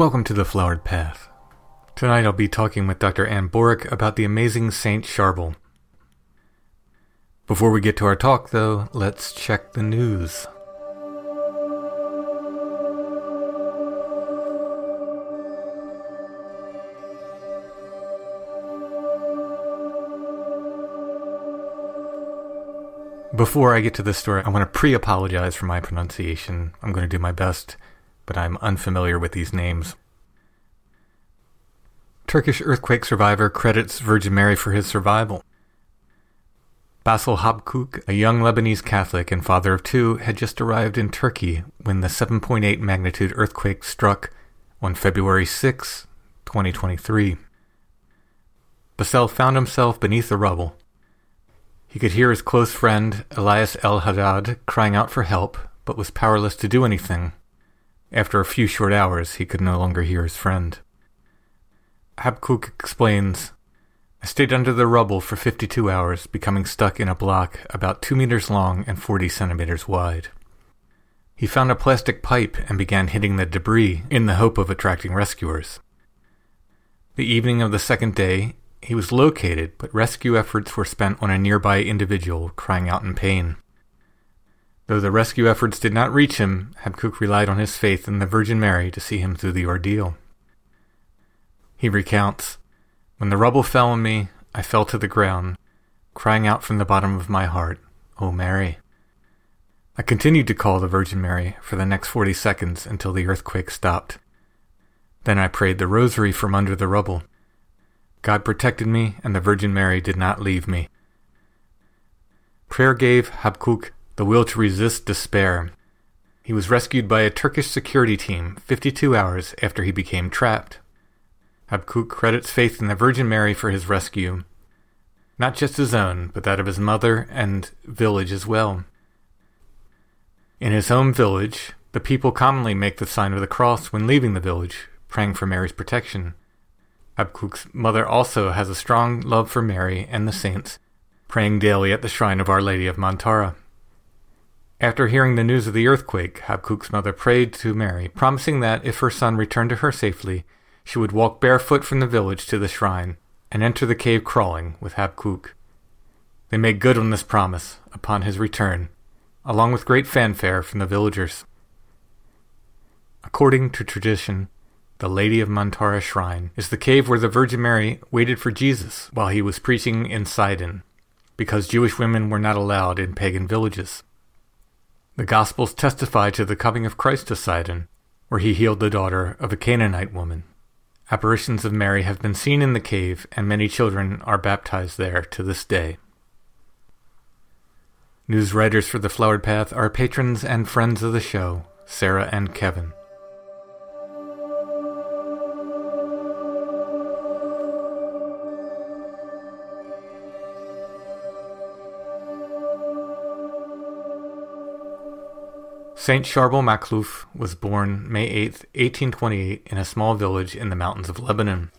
Welcome to the Flowered Path. Tonight I'll be talking with Dr. Anne Borik about the amazing Saint Charbel. Before we get to our talk, though, let's check the news. Before I get to this story, I want to pre apologize for my pronunciation. I'm going to do my best but I'm unfamiliar with these names. Turkish earthquake survivor credits Virgin Mary for his survival. Basil Habkuk, a young Lebanese Catholic and father of two, had just arrived in Turkey when the 7.8 magnitude earthquake struck on February 6, 2023. Basel found himself beneath the rubble. He could hear his close friend, Elias El Haddad, crying out for help, but was powerless to do anything. After a few short hours, he could no longer hear his friend. Habkuk explains, I stayed under the rubble for 52 hours, becoming stuck in a block about 2 meters long and 40 centimeters wide. He found a plastic pipe and began hitting the debris in the hope of attracting rescuers. The evening of the second day, he was located, but rescue efforts were spent on a nearby individual crying out in pain. Though the rescue efforts did not reach him, Habkuk relied on his faith in the Virgin Mary to see him through the ordeal. He recounts, When the rubble fell on me, I fell to the ground, crying out from the bottom of my heart, O Mary. I continued to call the Virgin Mary for the next forty seconds until the earthquake stopped. Then I prayed the rosary from under the rubble. God protected me, and the Virgin Mary did not leave me. Prayer gave Habkuk the will to resist despair. He was rescued by a Turkish security team 52 hours after he became trapped. Habkuk credits faith in the Virgin Mary for his rescue, not just his own, but that of his mother and village as well. In his home village, the people commonly make the sign of the cross when leaving the village, praying for Mary's protection. Habkuk's mother also has a strong love for Mary and the saints, praying daily at the shrine of Our Lady of Mantara. After hearing the news of the earthquake, Habkuk's mother prayed to Mary, promising that if her son returned to her safely, she would walk barefoot from the village to the shrine and enter the cave crawling with Habkuk. They made good on this promise upon his return, along with great fanfare from the villagers. According to tradition, the Lady of Mantara Shrine is the cave where the Virgin Mary waited for Jesus while he was preaching in Sidon, because Jewish women were not allowed in pagan villages. The Gospels testify to the coming of Christ to Sidon, where he healed the daughter of a Canaanite woman. Apparitions of Mary have been seen in the cave, and many children are baptized there to this day. News writers for the Flowered Path are patrons and friends of the show, Sarah and Kevin. Saint Charbel Makhlouf was born May 8, 1828, in a small village in the mountains of Lebanon.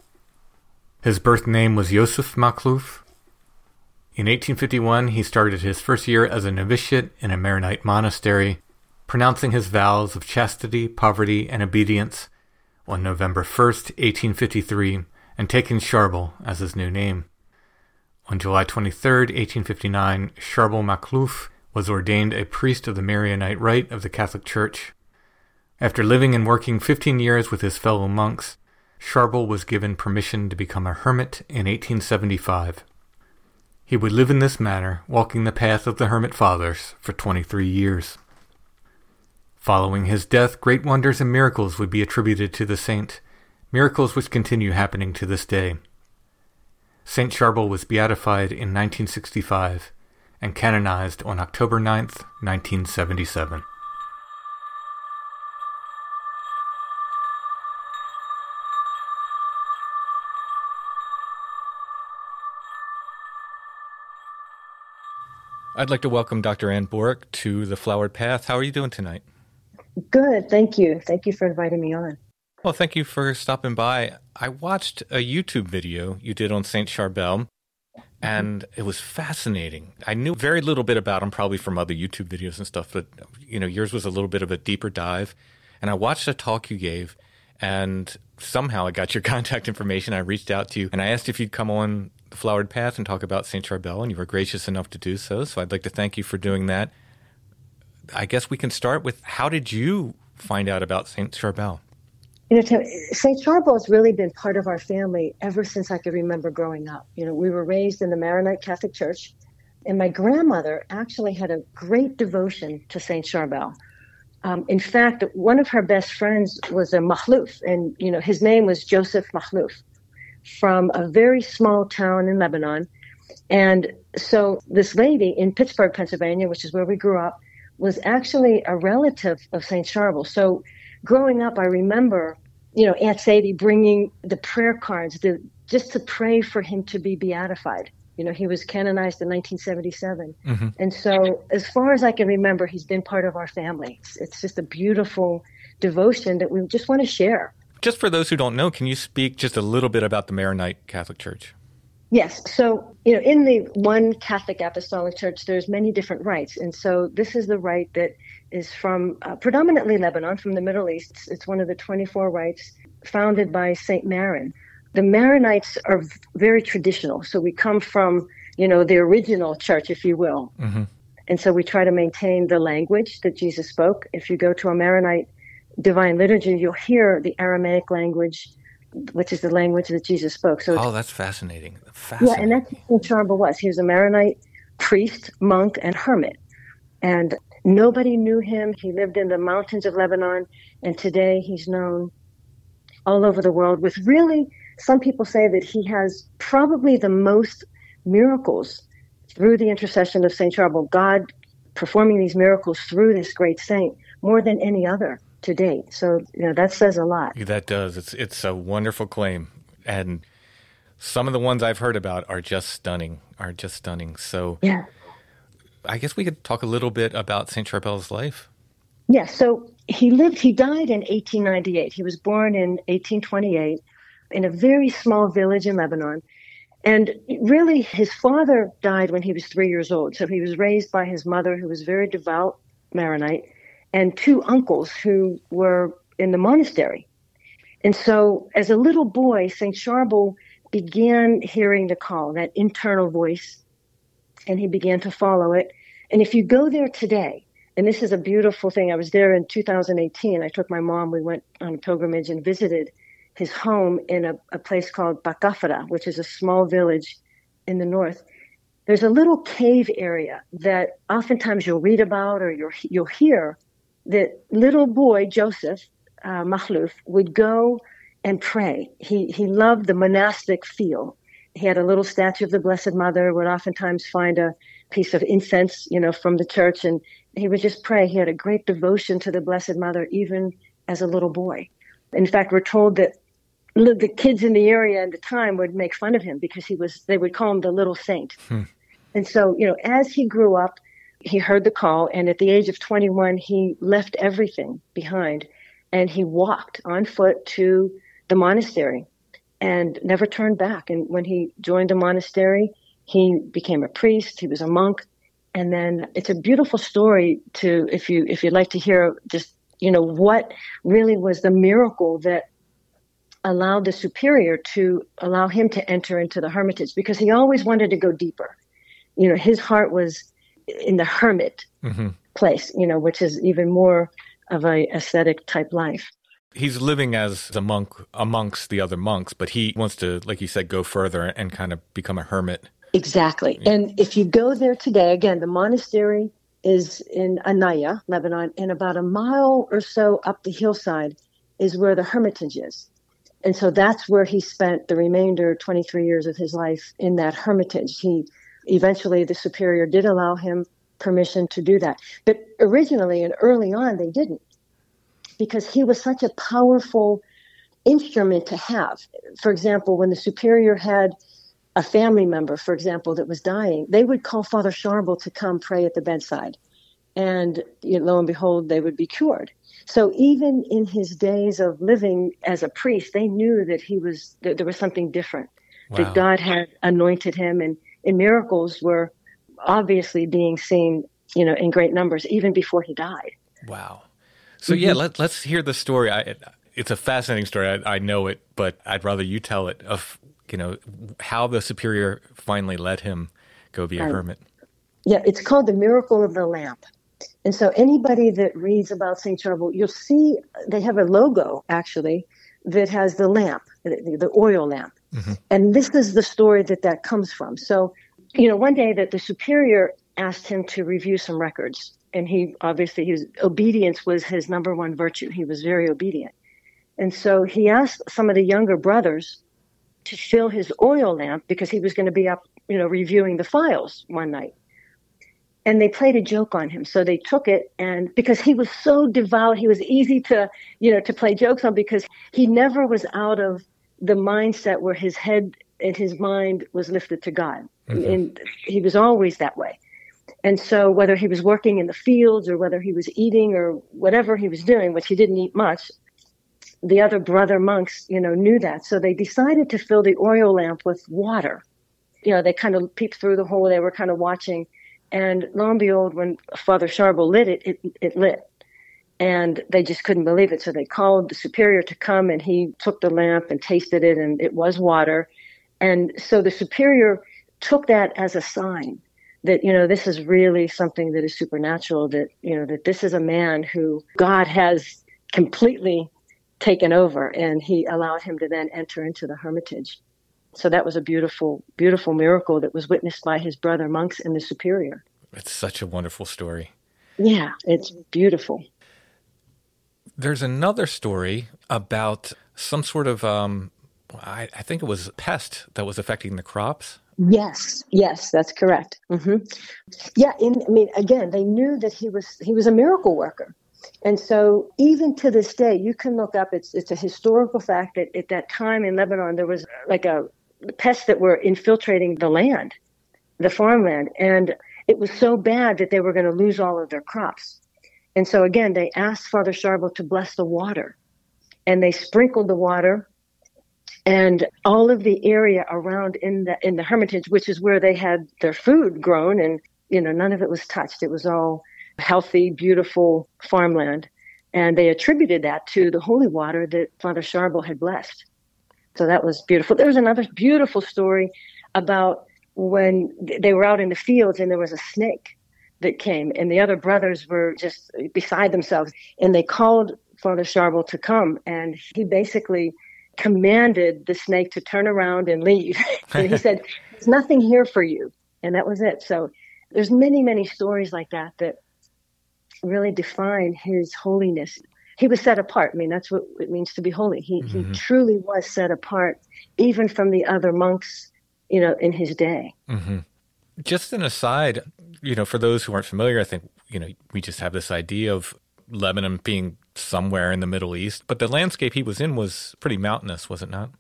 His birth name was Yosef Makhlouf. In 1851, he started his first year as a novitiate in a Maronite monastery, pronouncing his vows of chastity, poverty, and obedience on November 1, 1853, and taking Charbel as his new name. On July 23, 1859, Charbel Makhlouf was ordained a priest of the Maronite Rite of the Catholic Church. After living and working 15 years with his fellow monks, Charbel was given permission to become a hermit in 1875. He would live in this manner, walking the path of the Hermit Fathers, for 23 years. Following his death, great wonders and miracles would be attributed to the saint, miracles which continue happening to this day. Saint Charbel was beatified in 1965 and canonized on October 9, 1977. I'd like to welcome Dr. Anne Borik to the Flowered Path. How are you doing tonight? Good, thank you. Thank you for inviting me on. Well, thank you for stopping by. I watched a YouTube video you did on Saint Charbel, Mm-hmm. and it was fascinating. I knew very little bit about him, probably from other YouTube videos and stuff, but you know, yours was a little bit of a deeper dive. And I watched a talk you gave, and somehow I got your contact information. I reached out to you, and I asked if you'd come on the Flowered Path and talk about St. Charbel, and you were gracious enough to do so. So I'd like to thank you for doing that. I guess we can start with how did you find out about St. Charbel? You know, St. Charbel has really been part of our family ever since I could remember growing up. You know, we were raised in the Maronite Catholic Church, and my grandmother actually had a great devotion to St. Charbel. Um, in fact, one of her best friends was a Makhlouf, and you know his name was Joseph Makhlouf from a very small town in Lebanon. And so this lady in Pittsburgh, Pennsylvania, which is where we grew up, was actually a relative of St. Charbel. So growing up, I remember, you know, Aunt Sadie bringing the prayer cards the, just to pray for him to be beatified. You know, he was canonized in 1977. Mm-hmm. And so, as far as I can remember, he's been part of our family. It's, it's just a beautiful devotion that we just want to share. Just for those who don't know, can you speak just a little bit about the Maronite Catholic Church? Yes. So, you know, in the one Catholic Apostolic Church, there's many different rites. And so this is the rite that is from uh, predominantly Lebanon, from the Middle East. It's one of the 24 rites founded by St. Maron. The Maronites are very traditional. So we come from, you know, the original church, if you will. Mm-hmm. And so we try to maintain the language that Jesus spoke. If you go to a Maronite divine liturgy, you'll hear the Aramaic language, which is the language that Jesus spoke. So, oh, that's fascinating. fascinating. Yeah, and that's what Charbel was. He was a Maronite priest, monk, and hermit, and nobody knew him. He lived in the mountains of Lebanon, and today he's known all over the world. With really, some people say that he has probably the most miracles through the intercession of Saint Charbel. God performing these miracles through this great saint more than any other to date. So you know that says a lot. That does. It's it's a wonderful claim, and some of the ones I've heard about are just stunning. Are just stunning. So yeah, I guess we could talk a little bit about Saint Charbel's life. Yeah. So he lived. He died in 1898. He was born in 1828 in a very small village in Lebanon. And really, his father died when he was three years old. So he was raised by his mother, who was very devout Maronite and two uncles who were in the monastery. And so, as a little boy, St. Charbel began hearing the call, that internal voice, and he began to follow it. And if you go there today, and this is a beautiful thing, I was there in 2018. I took my mom, we went on a pilgrimage and visited his home in a, a place called Bakafara, which is a small village in the north. There's a little cave area that oftentimes you'll read about or you'll, you'll hear that little boy Joseph uh, Makhlouf would go and pray. He he loved the monastic feel. He had a little statue of the Blessed Mother. Would oftentimes find a piece of incense, you know, from the church, and he would just pray. He had a great devotion to the Blessed Mother, even as a little boy. In fact, we're told that the kids in the area at the time would make fun of him because he was. They would call him the little saint. Hmm. And so, you know, as he grew up, he heard the call, and at the age of 21, he left everything behind and he walked on foot to the monastery and never turned back. And when he joined the monastery, he became a priest, he was a monk. And then it's a beautiful story to, if you, if you'd like to hear just, you know, what really was the miracle that allowed the superior to allow him to enter into the hermitage because he always wanted to go deeper. You know, his heart was in the hermit mm-hmm. place, you know, which is even more of a ascetic type life. He's living as a monk amongst the other monks, but he wants to, like you said, go further and kind of become a hermit. Exactly. Yeah. And if you go there today, again, the monastery is in Annaya, Lebanon, and about a mile or so up the hillside is where the hermitage is. And so that's where he spent the remainder 23 years of his life in that hermitage. He eventually, the superior did allow him permission to do that. But originally and early on, they didn't because he was such a powerful instrument to have. For example, when the superior had a family member, for example, that was dying, they would call Father Charbel to come pray at the bedside. And you know, lo and behold, they would be cured. So even in his days of living as a priest, they knew that he was that there was something different. Wow. That God had anointed him, and, and miracles were obviously being seen, you know, in great numbers even before he died. Wow. So mm-hmm. yeah, let, let's hear the story. I, it's a fascinating story. I, I, know it, but I'd rather you tell it of you know how the superior finally let him go be a um, hermit. Yeah, it's called the miracle of the lamp. And so anybody that reads about St. Charbel, you'll see they have a logo actually that has the lamp, the, the oil lamp. Mm-hmm. And this is the story that that comes from. So you know, one day that the superior asked him to review some records, and he obviously his obedience was his number one virtue. He was very obedient, and so he asked some of the younger brothers to fill his oil lamp because he was going to be up, you know, reviewing the files one night. And they played a joke on him. So they took it and because he was so devout, he was easy to, you know, to play jokes on because he never was out of the mindset where his head and his mind was lifted to God. Mm-hmm. And he was always that way. And so whether he was working in the fields or whether he was eating or whatever he was doing, which he didn't eat much, the other brother monks, you know, knew that. So they decided to fill the oil lamp with water. You know, they kind of peeped through the hole. They were kind of watching. And lo and behold, when Father Charbel lit it, it, it lit. And they just couldn't believe it. So they called the superior to come and he took the lamp and tasted it and it was water. And so the superior took that as a sign that you know this is really something that is supernatural that you know that this is a man who God has completely taken over and he allowed him to then enter into the hermitage. So that was a beautiful beautiful miracle that was witnessed by his brother monks and the superior. It's such a wonderful story. Yeah it's beautiful. There's another story about some sort of um, I, I, think it was pest that was affecting the crops Yes, yes, that's correct. Mm-hmm. Yeah, in, I mean, again, they knew that he was he was a miracle worker, and so even to this day, you can look up. It's it's a historical fact that at that time in Lebanon there was like a pests that were infiltrating the land, the farmland, and it was so bad that they were going to lose all of their crops. And so again, they asked Father Charbel to bless the water, and they sprinkled the water and all of the area around in the in the hermitage which is where they had their food grown and you know none of it was touched. It was all healthy beautiful farmland. And they attributed that to the holy water that father charbel had blessed. So that was beautiful. There was another beautiful story about when they were out in the fields and there was a snake that came and the other brothers were just beside themselves. And they called father charbel to come and he basically commanded the snake to turn around and leave. and he said, There's nothing here for you. And that was it. So there's many, many stories like that that really define his holiness. He was set apart. I mean, that's what it means to be holy. He, mm-hmm. he truly was set apart, even from the other monks, you know, in his day. Mm-hmm. Just an aside, you know, for those who aren't familiar, I think, you know, we just have this idea of Lebanon being somewhere in the Middle East, but the landscape he was in was pretty mountainous, was it not?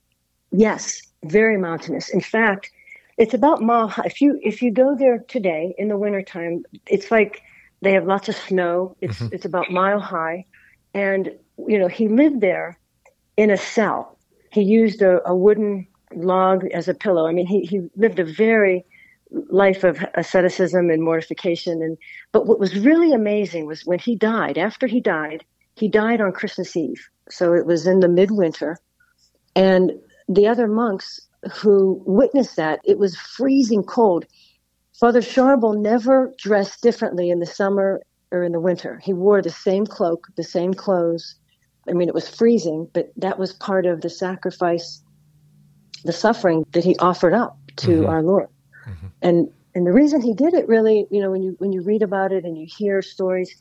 Yes, very mountainous. In fact, It's about mile high. If you if you go there today in the wintertime, it's like they have lots of snow. It's mm-hmm. it's about mile high, and you know he lived there in a cell. He used a, a wooden log as a pillow. I mean, he he lived a very life of asceticism and mortification. And but what was really amazing was when he died. After he died, he died on Christmas Eve, so it was in the midwinter, and the other monks who witnessed that it was freezing cold. Father Charbel never dressed differently in the summer or in the winter. He wore the same cloak, the same clothes. I mean, it was freezing, but that was part of the sacrifice, the suffering that he offered up to mm-hmm. our Lord. Mm-hmm. And and the reason he did it really, you know, when you when you read about it and you hear stories,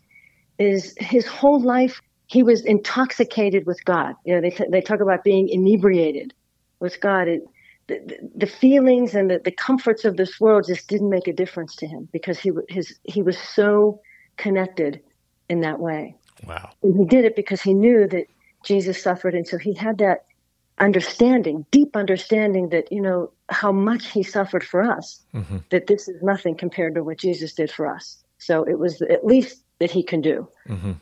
is his whole life he was intoxicated with God. You know, they t- they talk about being inebriated with God. It, the, the feelings and the, the comforts of this world just didn't make a difference to him because he his he was so connected in that way. Wow! And he did it because he knew that Jesus suffered, and so he had that understanding, deep understanding that, you know, how much he suffered for us, mm-hmm. that this is nothing compared to what Jesus did for us. So it was at least that he can do. Mm-hmm.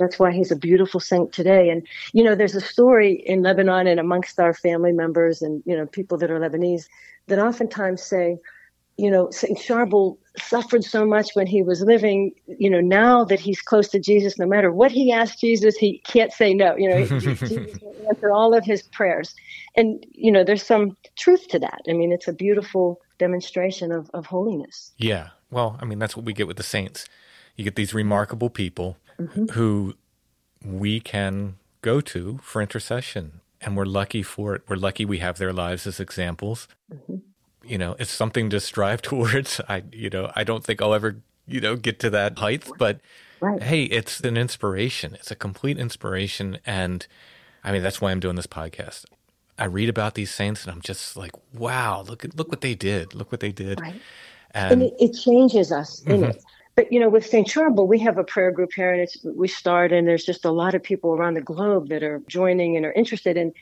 That's why he's a beautiful saint today. And, you know, there's a story in Lebanon and amongst our family members and, you know, people that are Lebanese that oftentimes say, you know, St. Charbel suffered so much when he was living, you know, now that he's close to Jesus, no matter what he asks Jesus, he can't say no. You know, Jesus will answer all of his prayers. And, you know, there's some truth to that. I mean, it's a beautiful demonstration of, of holiness. Yeah. Well, I mean, that's what we get with the saints. You get these remarkable people mm-hmm. who we can go to for intercession. And we're lucky for it. We're lucky we have their lives as examples. Mm-hmm you know, it's something to strive towards. I, you know, I don't think I'll ever, you know, get to that height, but right. hey, it's an inspiration. It's a complete inspiration. And I mean, that's why I'm doing this podcast. I read about these saints and I'm just like, wow, look at, look what they did. Look what they did. Right. And, and it, it, changes us mm-hmm. it. But, you know, with St. Charbel, we have a prayer group here and it's, we start and there's just a lot of people around the globe that are joining and are interested And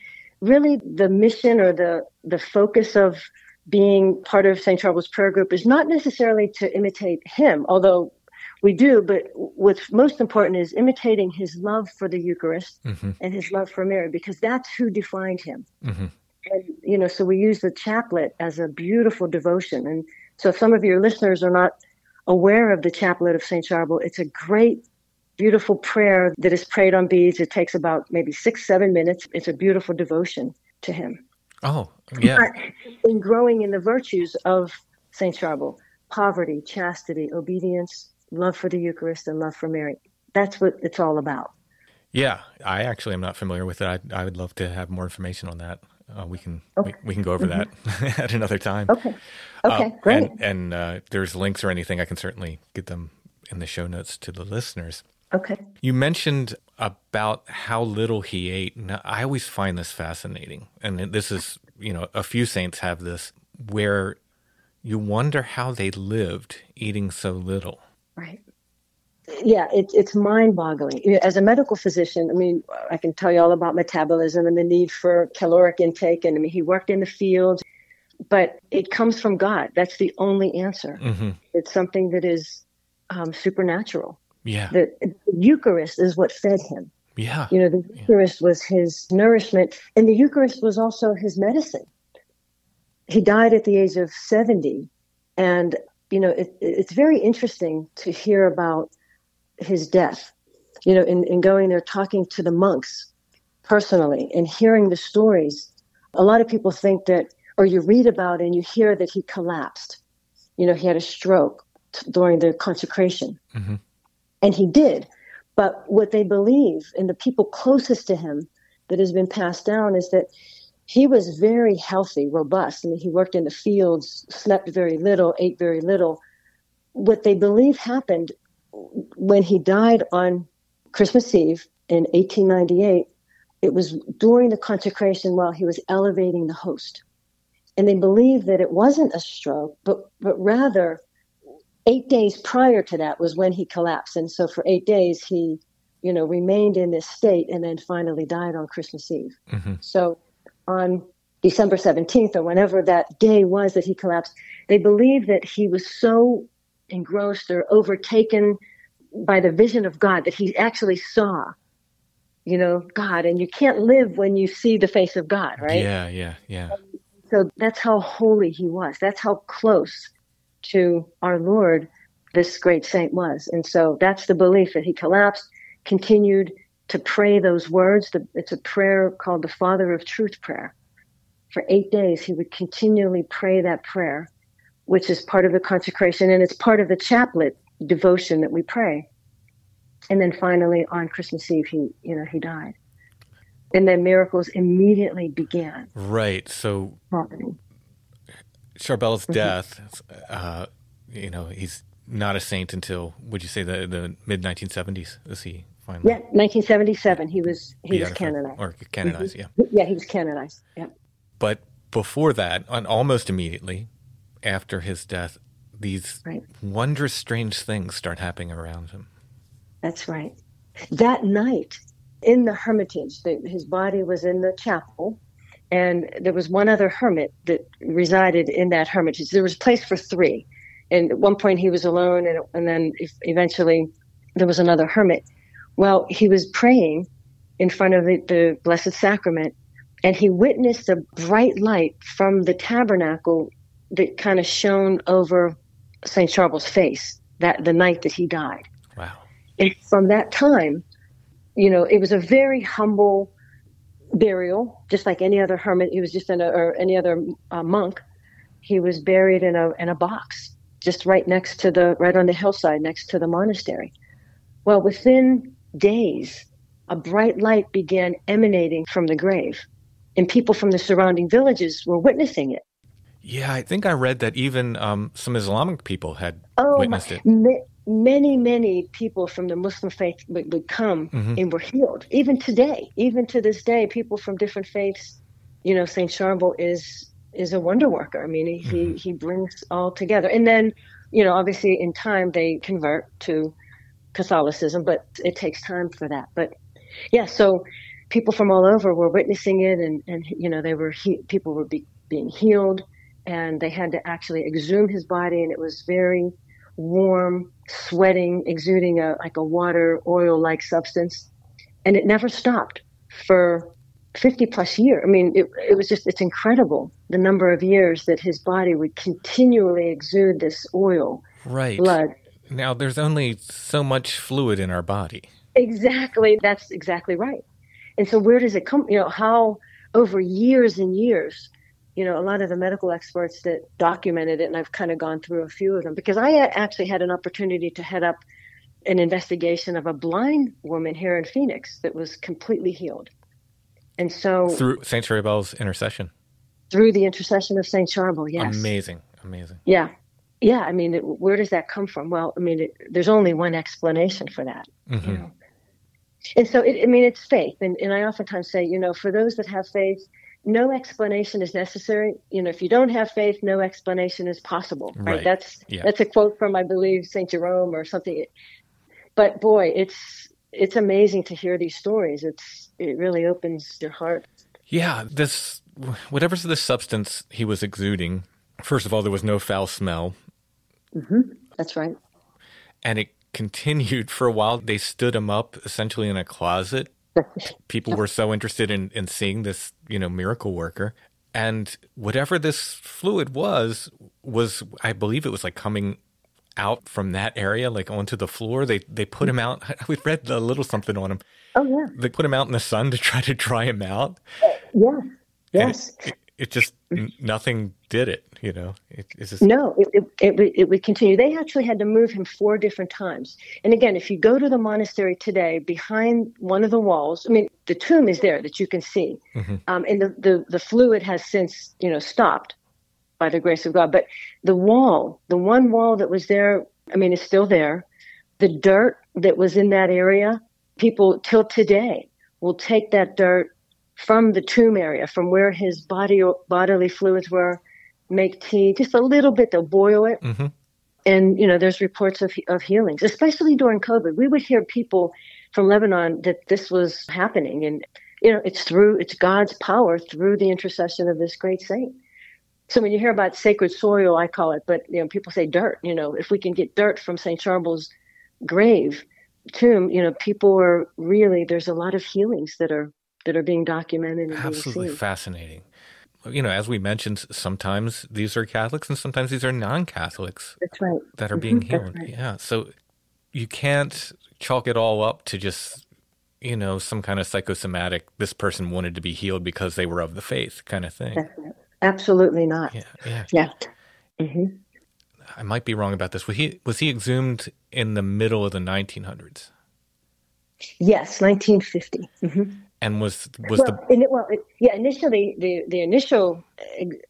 really the mission or the, the focus of being part of St. Charbel's prayer group is not necessarily to imitate him, although we do, but what's most important is imitating his love for the Eucharist mm-hmm. and his love for Mary, because that's who defined him. Mm-hmm. And, you know, so we use the chaplet as a beautiful devotion. And so if some of your listeners are not aware of the chaplet of St. Charbel, it's a great, beautiful prayer that is prayed on beads. It takes about maybe six, seven minutes. It's a beautiful devotion to him. Oh, yeah. in growing in the virtues of Saint Charbel, poverty, chastity, obedience, love for the Eucharist, and love for Mary. That's what it's all about. Yeah, I actually am not familiar with it. I, I would love to have more information on that. Uh, we can okay. we, we, can go over mm-hmm. that at another time. Okay. Okay. Uh, great. And, and uh, there's links or anything, I can certainly get them in the show notes to the listeners. Okay. You mentioned about how little he ate. Now, I always find this fascinating. And this is, you know, a few saints have this where you wonder how they lived eating so little. Right. Yeah, it, it's mind boggling. As a medical physician, I mean, I can tell you all about metabolism and the need for caloric intake. And I mean, he worked in the field, but it comes from God. That's the only answer. Mm-hmm. It's something that is um, supernatural. Yeah. The, the, Eucharist is what fed him. Yeah. You know, the Eucharist was his nourishment, and the Eucharist was also his medicine. He died at the age of 70. And, you know, it, it's very interesting to hear about his death. You know, in, in going there talking to the monks personally and hearing the stories, a lot of people think that, or you read about and you hear that he collapsed. You know, he had a stroke t- during the consecration. Mm-hmm. And he did. But what they believe, and the people closest to him that has been passed down, is that he was very healthy, robust. I mean, he worked in the fields, slept very little, ate very little. What they believe happened when he died on Christmas Eve in 1898, it was during the consecration while he was elevating the host. And they believe that it wasn't a stroke, but, but rather eight days prior to that was when he collapsed. And so for eight days, he, you know, remained in this state and then finally died on Christmas Eve. Mm-hmm. So on December 17th or whenever that day was that he collapsed, they believe that he was so engrossed or overtaken by the vision of God that he actually saw, you know, God. And you can't live when you see the face of God, right? Yeah, yeah, yeah. So that's how holy he was. That's how close to our Lord this great saint was. And so that's the belief that he collapsed, continued to pray those words. It's a prayer called the Father of Truth prayer. For eight days, he would continually pray that prayer, which is part of the consecration and it's part of the chaplet devotion that we pray. And then finally, on Christmas Eve, he, you know, he died. And then miracles immediately began. Right. So happening. Charbel's mm-hmm. death, uh, you know, he's not a saint until would you say the the mid 1970s? Is he finally? Yeah, 1977. He was he was canonized or canonized. Mm-hmm. Yeah. Yeah, he was canonized. Yeah. But before that, and almost immediately after his death, these right. wondrous, strange things start happening around him. That's right. That night in the hermitage, the, his body was in the chapel, and there was one other hermit that resided in that hermitage. There was place for three and at one point he was alone, and, and then eventually there was another hermit. Well, he was praying in front of the, the Blessed Sacrament, and he witnessed a bright light from the tabernacle that kind of shone over Saint Charbel's face that the night that he died. Wow! And from that time, you know, it was a very humble burial, just like any other hermit. He was just in a, or any other uh, monk. He was buried in a in a box, just right next to the right on the hillside next to the monastery. Well, within days, a bright light began emanating from the grave, and people from the surrounding villages were witnessing it. Yeah, I think I read that even um, some Islamic people had oh, witnessed it. many, many people from the Muslim faith would, would come mm-hmm. and were healed. Even today, even to this day, people from different faiths, you know, Saint Charbel is is a wonder worker. I mean, he, mm-hmm. he brings all together. And then, you know, obviously in time they convert to Catholicism, but it takes time for that. But yeah, so people from all over were witnessing it, and and you know they were he- people were be- being healed, and they had to actually exhume his body, and it was very warm, sweating, exuding a like a water oil like substance, and it never stopped for 50 plus years. I mean, it, it was just, it's incredible the number of years that his body would continually exude this oil, right. blood. Now, there's only so much fluid in our body. Exactly. That's exactly right. And so, where does it come? You know, how over years and years, you know, a lot of the medical experts that documented it, and I've kind of gone through a few of them because I actually had an opportunity to head up an investigation of a blind woman here in Phoenix that was completely healed. And so through Saint Charbel's intercession, through the intercession of Saint Charbel, yes, amazing, amazing. Yeah, yeah. I mean, it, where does that come from? Well, I mean, it, there's only one explanation for that. Mm-hmm. You know? And so, it, I mean, it's faith, and, and I oftentimes say, you know, for those that have faith, no explanation is necessary. You know, if you don't have faith, no explanation is possible. Right? right. That's yeah. that's a quote from I believe Saint Jerome or something. But boy, it's it's amazing to hear these stories. It's it really opens your heart. Yeah, this whatever's the substance he was exuding. First of all, there was no foul smell. Mm-hmm. That's right. And it continued for a while. They stood him up essentially in a closet. People were so interested in, in seeing this, you know, miracle worker. And whatever this fluid was, was I believe it was like coming out from that area, like onto the floor. They they put him out. We read a little something on him. Oh yeah. They put him out in the sun to try to dry him out. Yeah. Yes. It, it, it, just nothing did it. You know. It, just... No, it, it it it would continue. They actually had to move him four different times. And again, if you go to the monastery today, behind one of the walls, I mean, the tomb is there that you can see, mm-hmm. um, and the, the the fluid has since you know stopped by the grace of God. But the wall, the one wall that was there, I mean, is still there. The dirt that was in that area, people till today will take that dirt from the tomb area, from where his body bodily fluids were, make tea, just a little bit. They'll boil it, mm-hmm. and you know, there's reports of of healings, especially during COVID. We would hear people from Lebanon that this was happening, and you know, it's through, it's God's power through the intercession of this great saint. So when you hear about sacred soil, I call it, but you know, people say dirt. You know, if we can get dirt from Saint Charbel's grave, tomb, you know, people are really there's a lot of healings that are that are being documented. Absolutely fascinating. You know, as we mentioned, sometimes these are Catholics and sometimes these are non-Catholics. That's right. That are being mm-hmm. healed. Right. Yeah. So you can't chalk it all up to just you know some kind of psychosomatic. This person wanted to be healed because they were of the faith, kind of thing. Absolutely not. Yeah. Yeah. Yeah. Mm-hmm. I might be wrong about this. Was he was he exhumed in the middle of the 1900s? Yes, 1950. Mm-hmm. And was was well, the well, it, yeah. Initially, the the initial,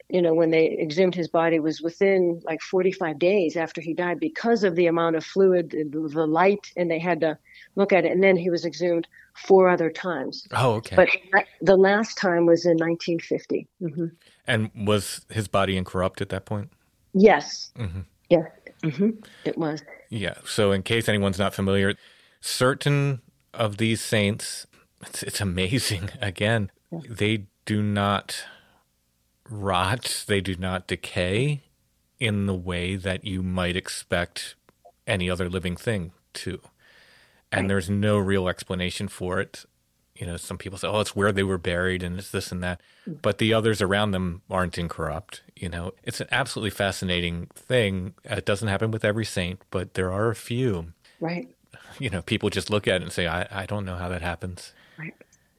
you know, when they exhumed his body was within like 45 days after he died because of the amount of fluid, the light, and they had to look at it. And then he was exhumed four other times. Oh, okay. But the last time was in 1950. Mm-hmm. And was his body incorrupt at that point? Yes. Mm-hmm. Yeah. Mm-hmm. It was. Yeah. So, in case anyone's not familiar, certain of these saints, it's, it's amazing. Again, yeah. they do not rot, they do not decay in the way that you might expect any other living thing to. And right. there's no real explanation for it you know, some people say, oh, it's where they were buried and it's this and that. Mm. But the others around them aren't incorrupt. You know, it's an absolutely fascinating thing. It doesn't happen with every saint, but there are a few. Right. You know, people just look at it and say, I, I don't know how that happens. Right.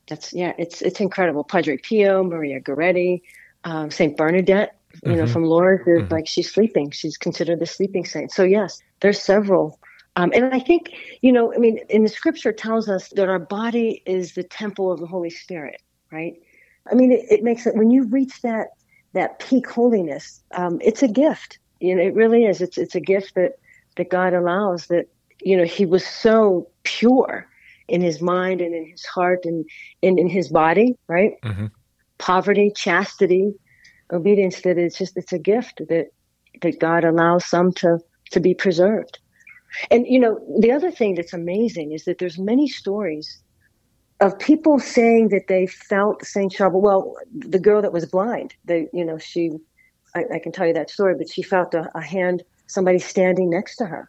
That's, yeah, it's, it's incredible. Padre Pio, Maria Goretti, um, Saint Bernadette, you mm-hmm. know, from Lourdes is mm-hmm. like she's sleeping. She's considered the sleeping saint. So yes, there's several um, and I think, you know, I mean, in the scripture tells us that our body is the temple of the Holy Spirit, right? I mean, it, it makes it when you reach that that peak holiness, um, it's a gift. You know, it really is. It's it's a gift that that God allows. That you know, He was so pure in His mind and in His heart and in, in His body, right? Mm-hmm. Poverty, chastity, obedience. That it's just it's a gift that that God allows some to to be preserved. And you know, the other thing that's amazing is that there's many stories of people saying that they felt Saint Charbel. Well, the girl that was blind, they, you know, she, I, I can tell you that story, but she felt a, a, hand, somebody standing next to her.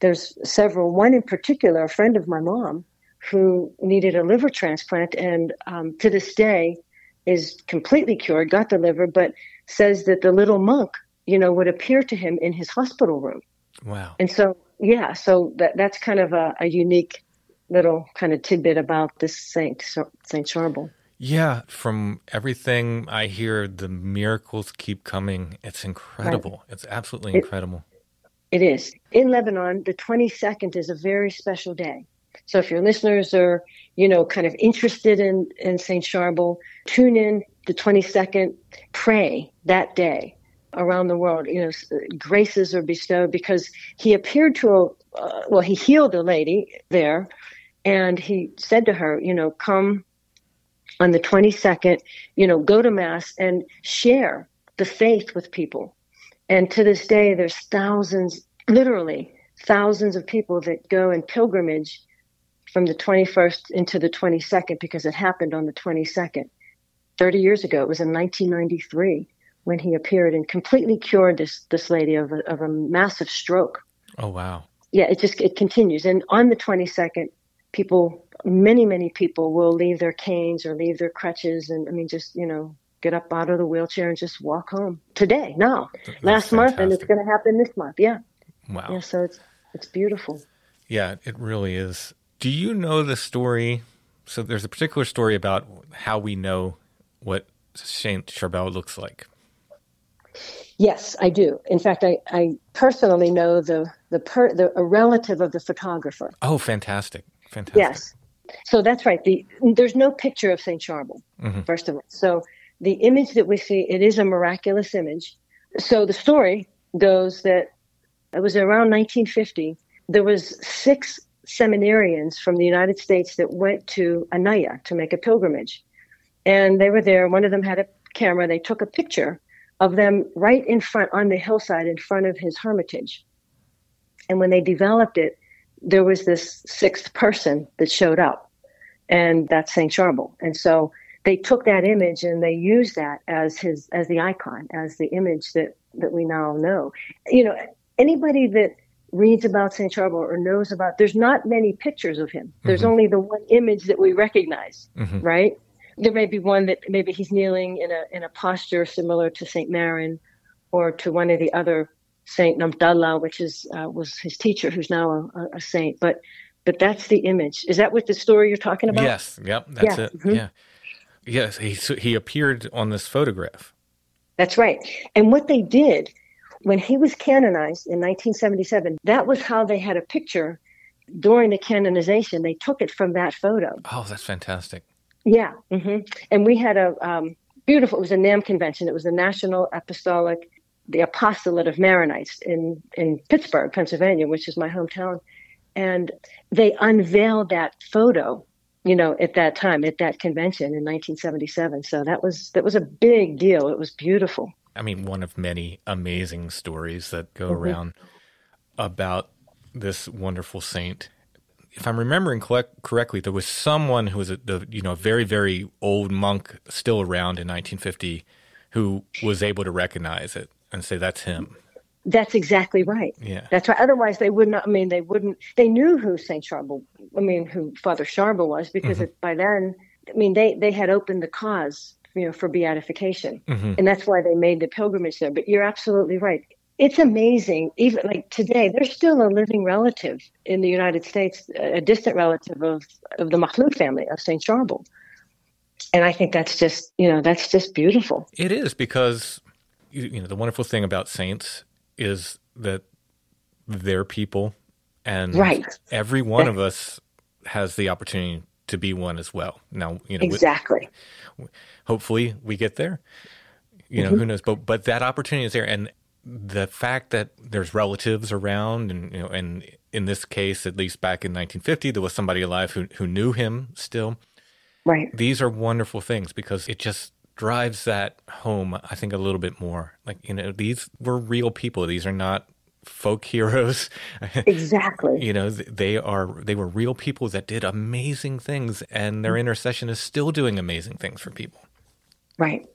There's several. One in particular, a friend of my mom, who needed a liver transplant, and um, to this day is completely cured, got the liver, but says that the little monk, you know, would appear to him in his hospital room. Wow. And so yeah, so that that's kind of a, a unique little kind of tidbit about this saint, Saint Charbel. Yeah, from everything I hear, the miracles keep coming. It's incredible. Right. It's absolutely incredible. It, it is. In Lebanon, the 22nd is a very special day. So if your listeners are, you know, kind of interested in, in St. Charbel, tune in the 22nd, pray that day around the world, you know, graces are bestowed because he appeared to a, uh, well, he healed a lady there and he said to her, you know, come on the 22nd, you know, go to mass and share the faith with people. And to this day, there's thousands, literally thousands of people that go in pilgrimage from the 21st into the 22nd because it happened on the 22nd. 30 years ago, it was in 1993 when he appeared and completely cured this this lady of a, of a massive stroke. Oh wow! Yeah, it just it continues. And on the twenty second, people, many many people will leave their canes or leave their crutches, and I mean just you know get up out of the wheelchair and just walk home today. Now, That's last fantastic. month, and it's going to happen this month. Yeah. Wow. Yeah. So it's it's beautiful. Yeah, it really is. Do you know the story? So there's a particular story about how we know what Saint Charbel looks like. Yes, I do. In fact, I, I personally know the the, per, the a relative of the photographer. Oh, fantastic! Fantastic. Yes. So that's right. The there's no picture of Saint Charbel. Mm-hmm. First of all, so the image that we see it is a miraculous image. So the story goes that it was around 1950. There was six seminarians from the United States that went to Annaya to make a pilgrimage, and they were there. One of them had a camera. They took a picture of them right in front on the hillside in front of his hermitage. And when they developed it, there was this sixth person that showed up. and that's Saint Charbel. And so they took that image and they used that as his as the icon, as the image that that we now know. You know, anybody that reads about Saint Charbel or knows about there's not many pictures of him. There's mm-hmm. only the one image that we recognize, mm-hmm. right? There may be one that maybe he's kneeling in a in a posture similar to Saint Maron or to one of the other Saint Nimatullah, which is uh, was his teacher, who's now a, a, saint. But but that's the image. Is that what the story you're talking about? Yes. Yep. That's yeah. it. Mm-hmm. Yeah. Yes. He he appeared on this photograph. That's right. And what they did when he was canonized in 1977, that was how they had a picture during the canonization. They took it from that photo. Oh, that's fantastic. Yeah. Mm-hmm. And we had a um, beautiful, it was a NAM convention. It was the National Apostolic, the Apostolate of Maronites in, in Pittsburgh, Pennsylvania, which is my hometown. And they unveiled that photo you know, at that time, at that convention in 1977. So that was that was a big deal. It was beautiful. I mean, one of many amazing stories that go mm-hmm. around about this wonderful saint. If I'm remembering collect- correctly, there was someone who was a the, you know a very very old monk still around in 1950 who was able to recognize it and say that's him. That's exactly right. Yeah. That's right. Otherwise, they would not. I mean, they wouldn't. They knew who Saint Charbel. I mean, who Father Charbel was because mm-hmm. it, by then, I mean, they they had opened the cause, you know, for beatification, mm-hmm. and that's why they made the pilgrimage there. But you're absolutely right. It's amazing. Even like today, there's still a living relative in the United States, a distant relative of of the Makhlouf family of Saint Charbel, and I think that's just you know that's just beautiful. It is because you know the wonderful thing about saints is that they're people and right. every one of us has the opportunity to be one as well. Now, you know, exactly. With, hopefully we get there. You know, mm-hmm. who knows? But but that opportunity is there, and the fact that there's relatives around, and you know, and in this case, at least back in 1950, there was somebody alive who who knew him still. Right. These are wonderful things because it just drives that home, I think, a little bit more. Like, you know, these were real people. These are not folk heroes. Exactly. you know, they are they were real people that did amazing things and their intercession is still doing amazing things for people. Right.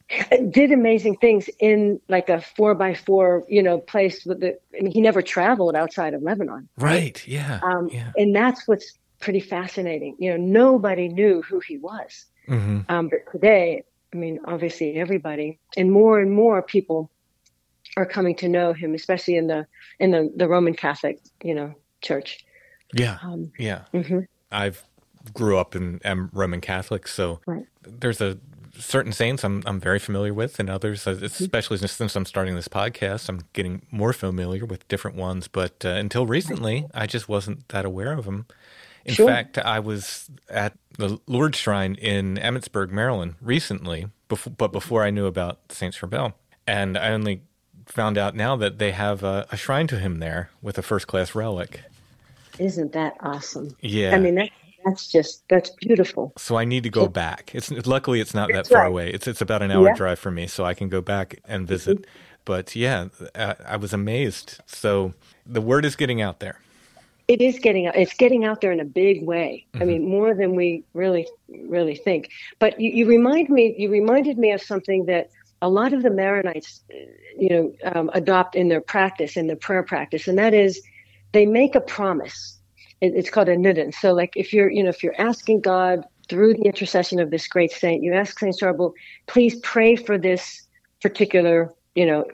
Did amazing things in like a four by four, you know, place with the I mean he never traveled outside of Lebanon. Right. right? Yeah. Um, yeah. and that's what's pretty fascinating. You know, nobody knew who he was. Mm-hmm. Um, but today I mean, obviously everybody, and more and more people are coming to know him, especially in the in the, the Roman Catholic, you know, church. Yeah, um, yeah. Mm-hmm. I've grew up in am Roman Catholic, so right. there's a certain saints I'm I'm very familiar with, and others, uh, mm-hmm. especially since I'm starting this podcast, I'm getting more familiar with different ones. But uh, until recently, I just wasn't that aware of them. In sure. fact, I was at the Lourdes Shrine in Emmitsburg, Maryland, recently, before, but before I knew about Saint Charbel, and I only found out now that they have a, a shrine to him there with a first class relic. Isn't that awesome? Yeah. I mean, that, that's just that's beautiful. So I need to go back. It's luckily it's not that's that far right. away. It's it's about an hour yeah. drive from me, so I can go back and visit. Mm-hmm. But yeah, I, I was amazed. So the word is getting out there it is getting out it's getting out there in a big way mm-hmm. i mean more than we really really think but you, you, remind me you reminded me of something that a lot of the maronites you know um, adopt in their practice in their prayer practice and that is they make a promise it, it's called a nidin so like if you're you know if you're asking god through the intercession of this great saint you ask saint charbel please pray for this particular you know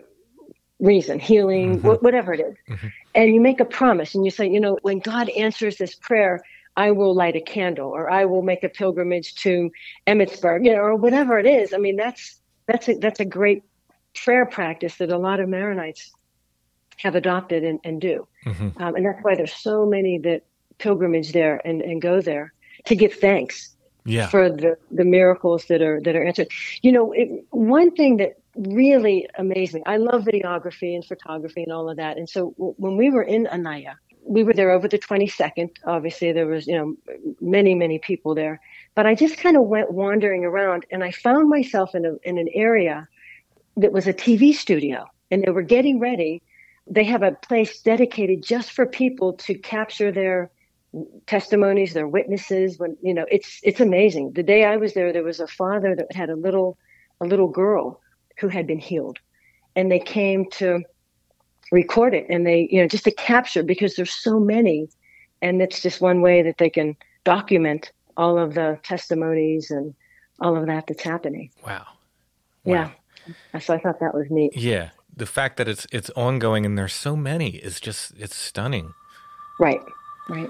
reason, healing, mm-hmm. wh- whatever it is. Mm-hmm. And you make a promise and you say, you know, when God answers this prayer, I will light a candle or I will make a pilgrimage to Emmitsburg, you know, or whatever it is. I mean, that's that's a, that's a great prayer practice that a lot of Maronites have adopted and, and do. Mm-hmm. Um, and that's why there's so many that pilgrimage there and, and go there to give thanks yeah. for the, the miracles that are that are answered. You know, it, one thing that really amazed me. I love videography and photography and all of that. And so w- when we were in Annaya, we were there over the 22nd. Obviously, there was you know many many people there, but I just kind of went wandering around and I found myself in a in an area that was a TV studio, and they were getting ready. They have a place dedicated just for people to capture their testimonies, their witnesses. When you know, it's it's amazing. The day I was there, there was a father that had a little a little girl who had been healed, and they came to record it, and they you know just to capture because there's so many, and it's just one way that they can document all of the testimonies and all of that that's happening. Wow. wow. Yeah. So I thought that was neat. Yeah. The fact that it's it's ongoing and there's so many is just it's stunning. Right. Right.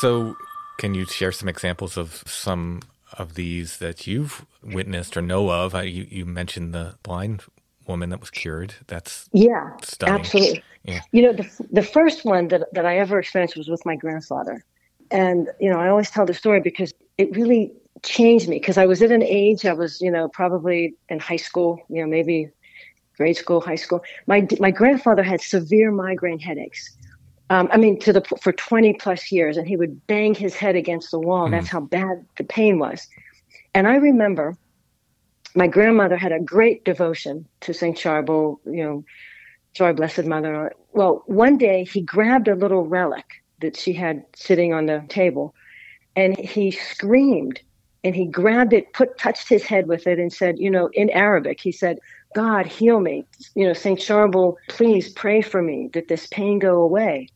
So, can you share some examples of some of these that you've witnessed or know of? you, you mentioned the blind woman that was cured. That's yeah, stunning. absolutely. Yeah. You know, the the first one that that I ever experienced was with my grandfather, and you know, I always tell the story because it really changed me because I was at an age I was, you know, probably in high school, you know, maybe grade school, high school. My my grandfather had severe migraine headaches um, I mean, to the for 20 plus years, and he would bang his head against the wall. Mm. That's how bad the pain was. And I remember my grandmother had a great devotion to Saint Charbel, you know, Joy Blessed Mother. Well, one day he grabbed a little relic that she had sitting on the table, and he screamed and he grabbed it, put touched his head with it, and said, you know, in Arabic, he said, God, heal me. You know, St. Charbel, please pray for me that this pain go away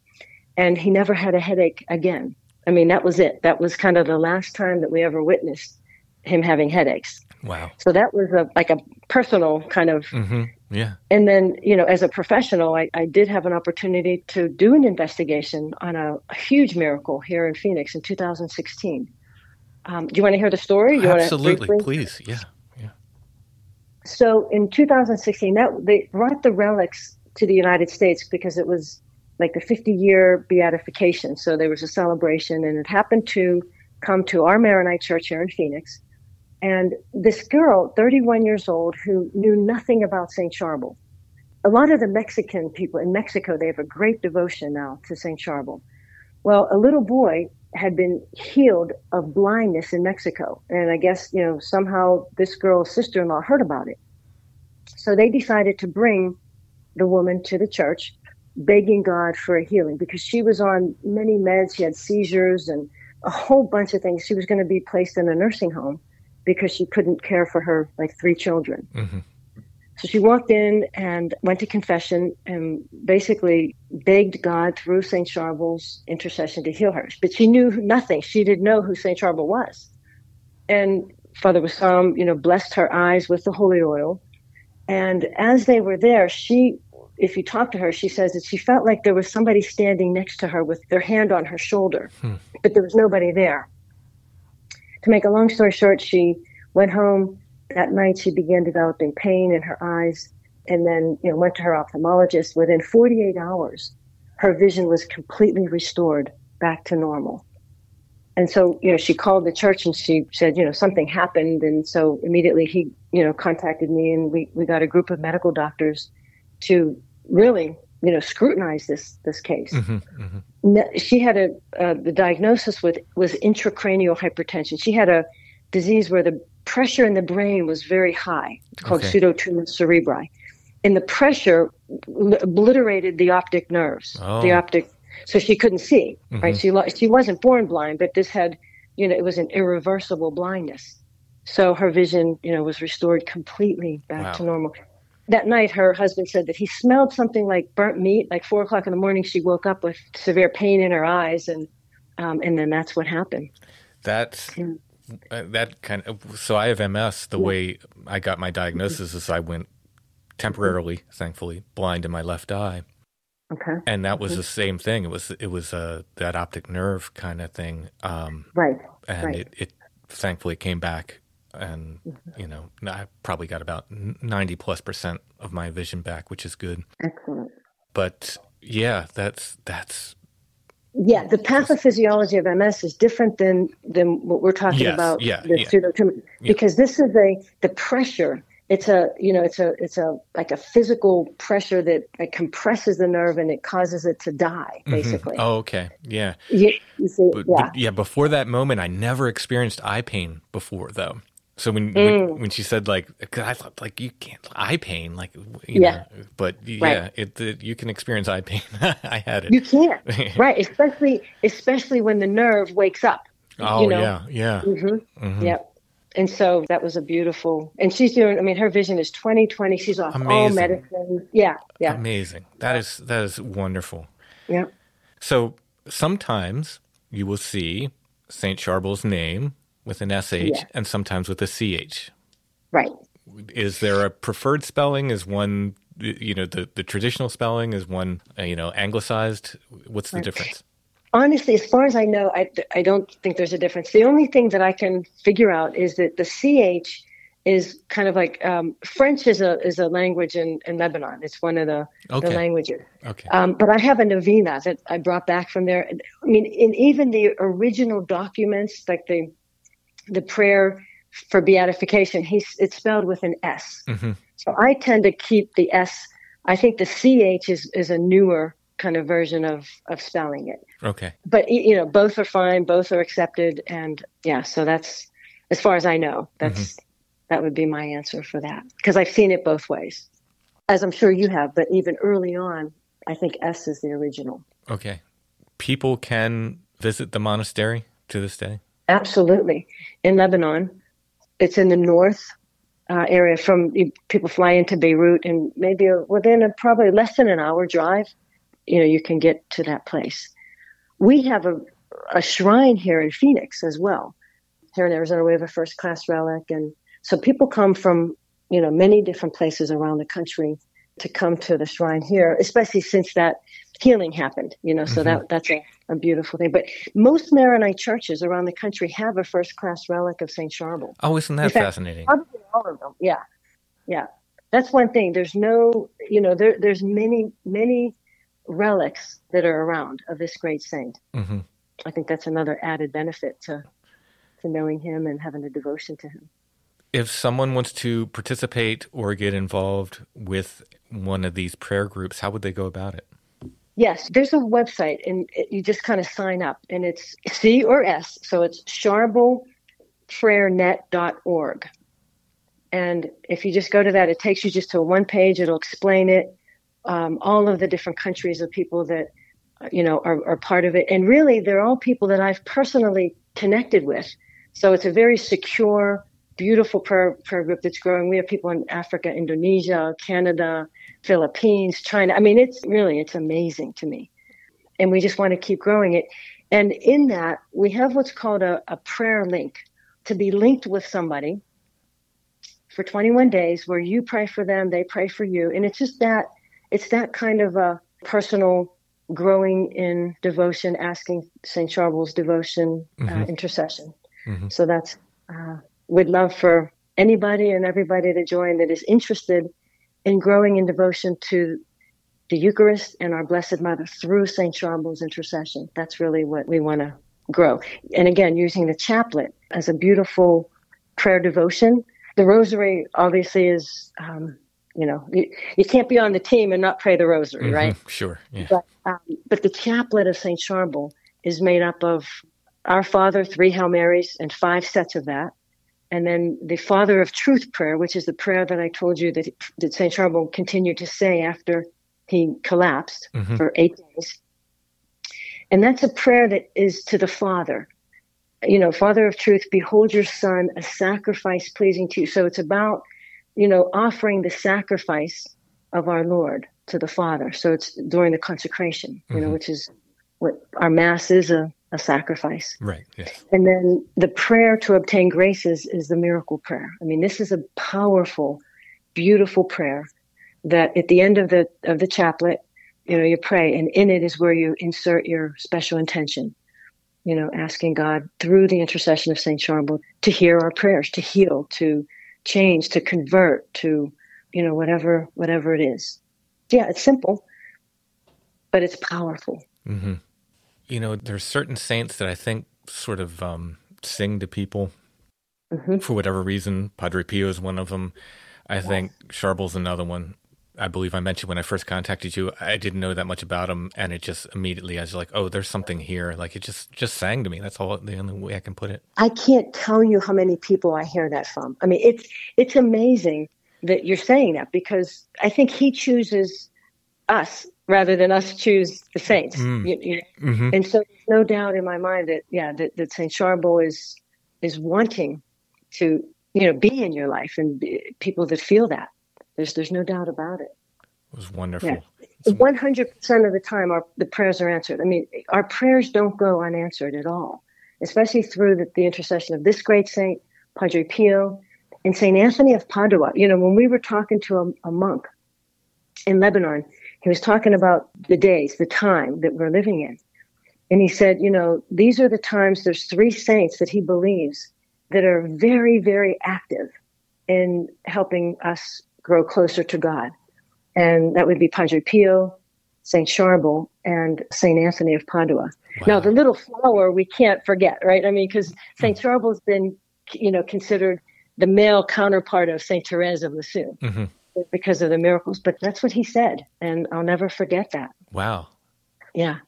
and he never had a headache again. I mean, that was it. That was kind of the last time that we ever witnessed him having headaches. Wow. So that was a like a personal kind of mm-hmm. yeah. And then you know, as a professional, I, I did have an opportunity to do an investigation on a, a huge miracle here in Phoenix in 2016. Um, do you want to hear the story? You Absolutely, please. Yeah, yeah. So in 2016, that they brought the relics to the United States because it was like the 50 year beatification. So there was a celebration, and it happened to come to our Maronite church here in Phoenix. And this girl, 31 years old, who knew nothing about St. Charbel. A lot of the Mexican people in Mexico, they have a great devotion now to St. Charbel. Well, a little boy had been healed of blindness in Mexico. And I guess, you know, somehow this girl's sister in law heard about it. So they decided to bring the woman to the church begging God for a healing because she was on many meds. She had seizures and a whole bunch of things. She was going to be placed in a nursing home because she couldn't care for her like three children. Mm-hmm. So she walked in and went to confession and basically begged God through St. Charbel's intercession to heal her. But she knew nothing. She didn't know who St. Charbel was. And Father Wissam, you know, blessed her eyes with the holy oil. And as they were there, she if you talk to her, she says that she felt like there was somebody standing next to her with their hand on her shoulder, hmm. but there was nobody there. To make a long story short, she went home that night. She began developing pain in her eyes, and then you know went to her ophthalmologist. Within 48 hours, her vision was completely restored back to normal. And so, you know, she called the church and she said, you know, something happened. And so immediately he, you know, contacted me and we, we got a group of medical doctors to really you know scrutinize this this case. Mm-hmm, mm-hmm. She had a uh, the diagnosis with was intracranial hypertension. She had a disease where the pressure in the brain was very high, called okay. pseudotumor cerebri, and the pressure obliterated the optic nerves, oh. the optic, so she couldn't see. Mm-hmm. Right, she she wasn't born blind, but this had, you know, it was an irreversible blindness. So her vision, you know, was restored completely back wow. to normal that night, her husband said that he smelled something like burnt meat. Like four o'clock in the morning, she woke up with severe pain in her eyes, and um, and then that's what happened. That yeah. uh, that kind of so I have MS. The yeah. way I got my diagnosis is I went temporarily, thankfully, blind in my left eye. Okay. And that was the same thing. It was it was uh, that optic nerve kind of thing. Um, right. And right. it, it thankfully came back, and Mm-hmm. you know I probably got about ninety plus percent of my vision back, which is good. Excellent. But yeah, that's that's Yeah, the pathophysiology of MS is different than than what we're talking Yes, about. yeah, the yeah. pseudotumor, because this is a the pressure. It's a you know it's a it's a like a physical pressure that like, compresses the nerve and it causes it to die basically. oh okay, yeah. See, But, yeah, but yeah, before that moment, I never experienced eye pain before, though. So when Mm. when, when she said like, 'cause I thought like you can't eye pain, like you Yeah. know, but yeah, Right. it, it you can experience eye pain. I had it. you can't right, especially especially when the nerve wakes up. oh you know? yeah, yeah. hmm Mhm. Yep. And so that was a beautiful, and she's doing. I mean, her vision is twenty twenty. She's off all medicine. Yeah, yeah, Amazing. That is that is wonderful. yeah. So sometimes you will see Saint Charbel's name with an sh Yeah. and sometimes with a ch. Right. is there a preferred spelling? Is one you know the the traditional spelling? Is one uh, you know anglicized? What's the Right. difference? Honestly, as far as I know, I, I don't think there's a difference. The only thing that I can figure out is that the ch is kind of like um, French is a is a language in, in Lebanon. It's one of the, Okay. the languages. Okay. Um, but I have a novena that I brought back from there. I mean, in even the original documents, like the the prayer for beatification, he's it's spelled with an S. Mhm. So I tend to keep the S. I think the CH is is a newer kind of version of of spelling it. Okay. But you know, both are fine, both are accepted, and yeah. So that's as far as I know. That's that would be my answer for that because I've seen it both ways, as I'm sure you have. But even early on, I think S is the original. Okay. People can visit the monastery to this day. Absolutely. In Lebanon, it's in the north uh, area. From you- people fly into Beirut, and maybe within a, probably less than an hour drive, you know, you can get to that place. We have a, a shrine here in Phoenix as well. Here in Arizona, we have a first class relic, and so people come from you know many different places around the country to come to the shrine here, especially since that healing happened. You know, so that that's a, a beautiful thing. But most Maronite churches around the country have a first class relic of Saint Charbel. Oh, isn't that fact, fascinating? Probably all of them. Yeah, yeah. That's one thing. There's no, you know, there there's many many relics that are around of this great saint. hmm I think that's another added benefit to to knowing him and having a devotion to him. If someone wants to participate or get involved with one of these prayer groups, how would they go about it? Yes, there's a website and it, you just kind of sign up and it's C or S, so it's charbelprayernet.org. And if you just go to that, it takes you just to one page. It'll explain it, um, all of the different countries of people that, uh, you know, are, are part of it. And really, they're all people that I've personally connected with. So it's a very secure, beautiful prayer, prayer group that's growing. We have people in Africa, Indonesia, Canada, Philippines, China. I mean, it's really, it's amazing to me. And we just want to keep growing it. And in that, we have what's called a, a prayer link to be linked with somebody for 21 days where you pray for them, they pray for you. And it's just that, it's that kind of a personal growing in devotion, asking St. Charbel's devotion, uh, Mhm. intercession. Mhm. So that's, uh, we'd love for anybody and everybody to join that is interested in growing in devotion to the Eucharist and our Blessed Mother through St. Charbel's intercession. That's really what we want to grow. And again, using the chaplet as a beautiful prayer devotion. The rosary obviously is, um, you know, you, you can't be on the team and not pray the rosary, Mhm. right? Sure. Yeah. But, um, but the chaplet of St. Charbel is made up of Our Father, three Hail Marys, and five sets of that. And then the Father of Truth prayer, which is the prayer that I told you that, that St. Charbel continued to say after he collapsed Mhm. for eight days. And that's a prayer that is to the Father. You know, Father of Truth, behold your Son, a sacrifice pleasing to you. So it's about, you know, offering the sacrifice of our Lord to the Father. So it's during the consecration, you know, Mhm. which is what our Mass is a, a sacrifice. Right. Yes. And then the prayer to obtain graces is the miracle prayer. I mean, this is a powerful, beautiful prayer that at the end of the of the chaplet, you know, you pray, and in it is where you insert your special intention. You know, asking God through the intercession of Saint Charbel to hear our prayers, to heal, to change, to convert, to you know, whatever whatever it is. Yeah, it's simple, but it's powerful. Mm-hmm. You know, there's certain saints that I think sort of um, sing to people mm-hmm. for whatever reason. Padre Pio is one of them. I yes. think Charbel's another one. I believe I mentioned when I first contacted you, I didn't know that much about him, and it just immediately I was like, "Oh, there's something here." Like it just just sang to me. That's all the only way I can put it. I can't tell you how many people I hear that from. I mean, it's it's amazing that you're saying that because I think he chooses us rather than us choose the saints. Mm. You, you know? mm-hmm. And so there's no doubt in my mind that yeah, that, that Saint Charbel is is wanting to you know be in your life and be, people that feel that. There's there's no doubt about it. It was wonderful. One hundred percent of the time, our the prayers are answered. I mean, our prayers don't go unanswered at all, especially through the, the intercession of this great saint, Padre Pio, and Saint Anthony of Padua. You know, when we were talking to a, a monk in Lebanon, he was talking about the days, the time that we're living in. And he said, you know, these are the times, there's three saints that he believes that are very, very active in helping us grow closer to God. And that would be Padre Pio, St. Charbel, and St. Anthony of Padua. Wow. Now, the little flower we can't forget, right? I mean, because St. Charbel's been, you know, considered the male counterpart of St. Therese of Lisieux. Mm-hmm because of the miracles. But that's what he said, and I'll never forget that. Wow. Yeah.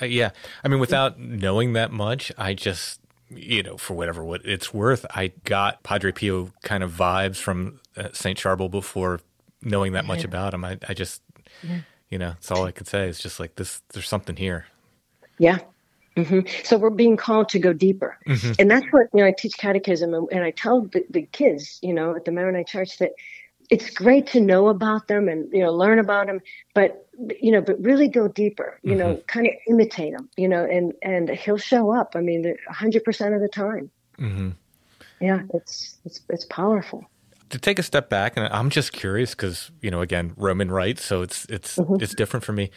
Uh, yeah. I mean, without knowing that much, I just, you know, for whatever what it's worth, I got Padre Pio kind of vibes from uh, Saint Charbel before knowing that much yeah. about him. I, I just, yeah. you know, it's all I could say. It's just like this. There's something here. Yeah. Mm-hmm. So we're being called to go deeper, mm-hmm. and that's what you know. I teach catechism, and, and I tell the, the kids, you know, at the Maronite Church that it's great to know about them and you know learn about them but you know but really go deeper you mm-hmm. know kind of imitate them you know and and he'll show up i mean 100% of the time mm-hmm. yeah it's it's it's powerful to take a step back and i'm just curious because you know again roman rite so it's it's mm-hmm. it's different for me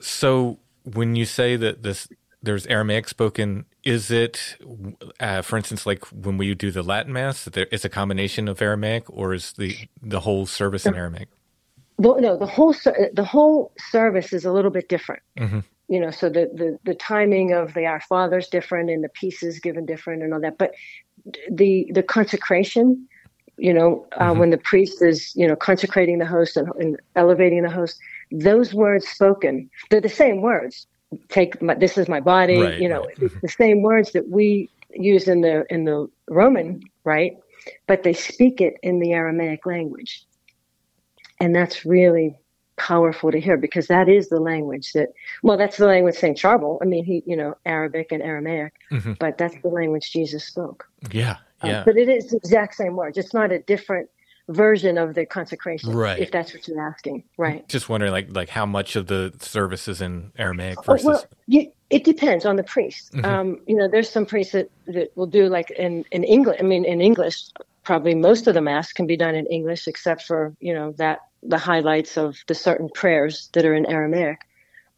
so when you say that this there's Aramaic spoken. Is it, uh, for instance, like when we do the Latin Mass, there is a combination of Aramaic, or is the the whole service in Aramaic? Well, no, the whole the whole service is a little bit different. Mm-hmm. You know, so the, the the timing of the Our Father's different, and the pieces given different, and all that. But the the consecration, you know, uh, mm-hmm. when the priest is you know consecrating the host and, and elevating the host, those words spoken, they're the same words take my, this is my body right, you know right. the same words that we use in the in the roman rite? But they speak it in the aramaic language. And that's really powerful to hear because that is the language that well that's the language saint charbel i mean he you know arabic and aramaic mm-hmm. but that's the language jesus spoke. Yeah uh, yeah. but it is the exact same words. It's not a different version of the consecration, right? If that's what you're asking, right? Just wondering, like, like how much of the service is in Aramaic versus. Well, you, it depends on the priest. Mm-hmm. Um, you know, there's some priests that, that will do like in in English. I mean, in English, probably most of the mass can be done in English, except for you know that the highlights of the certain prayers that are in Aramaic,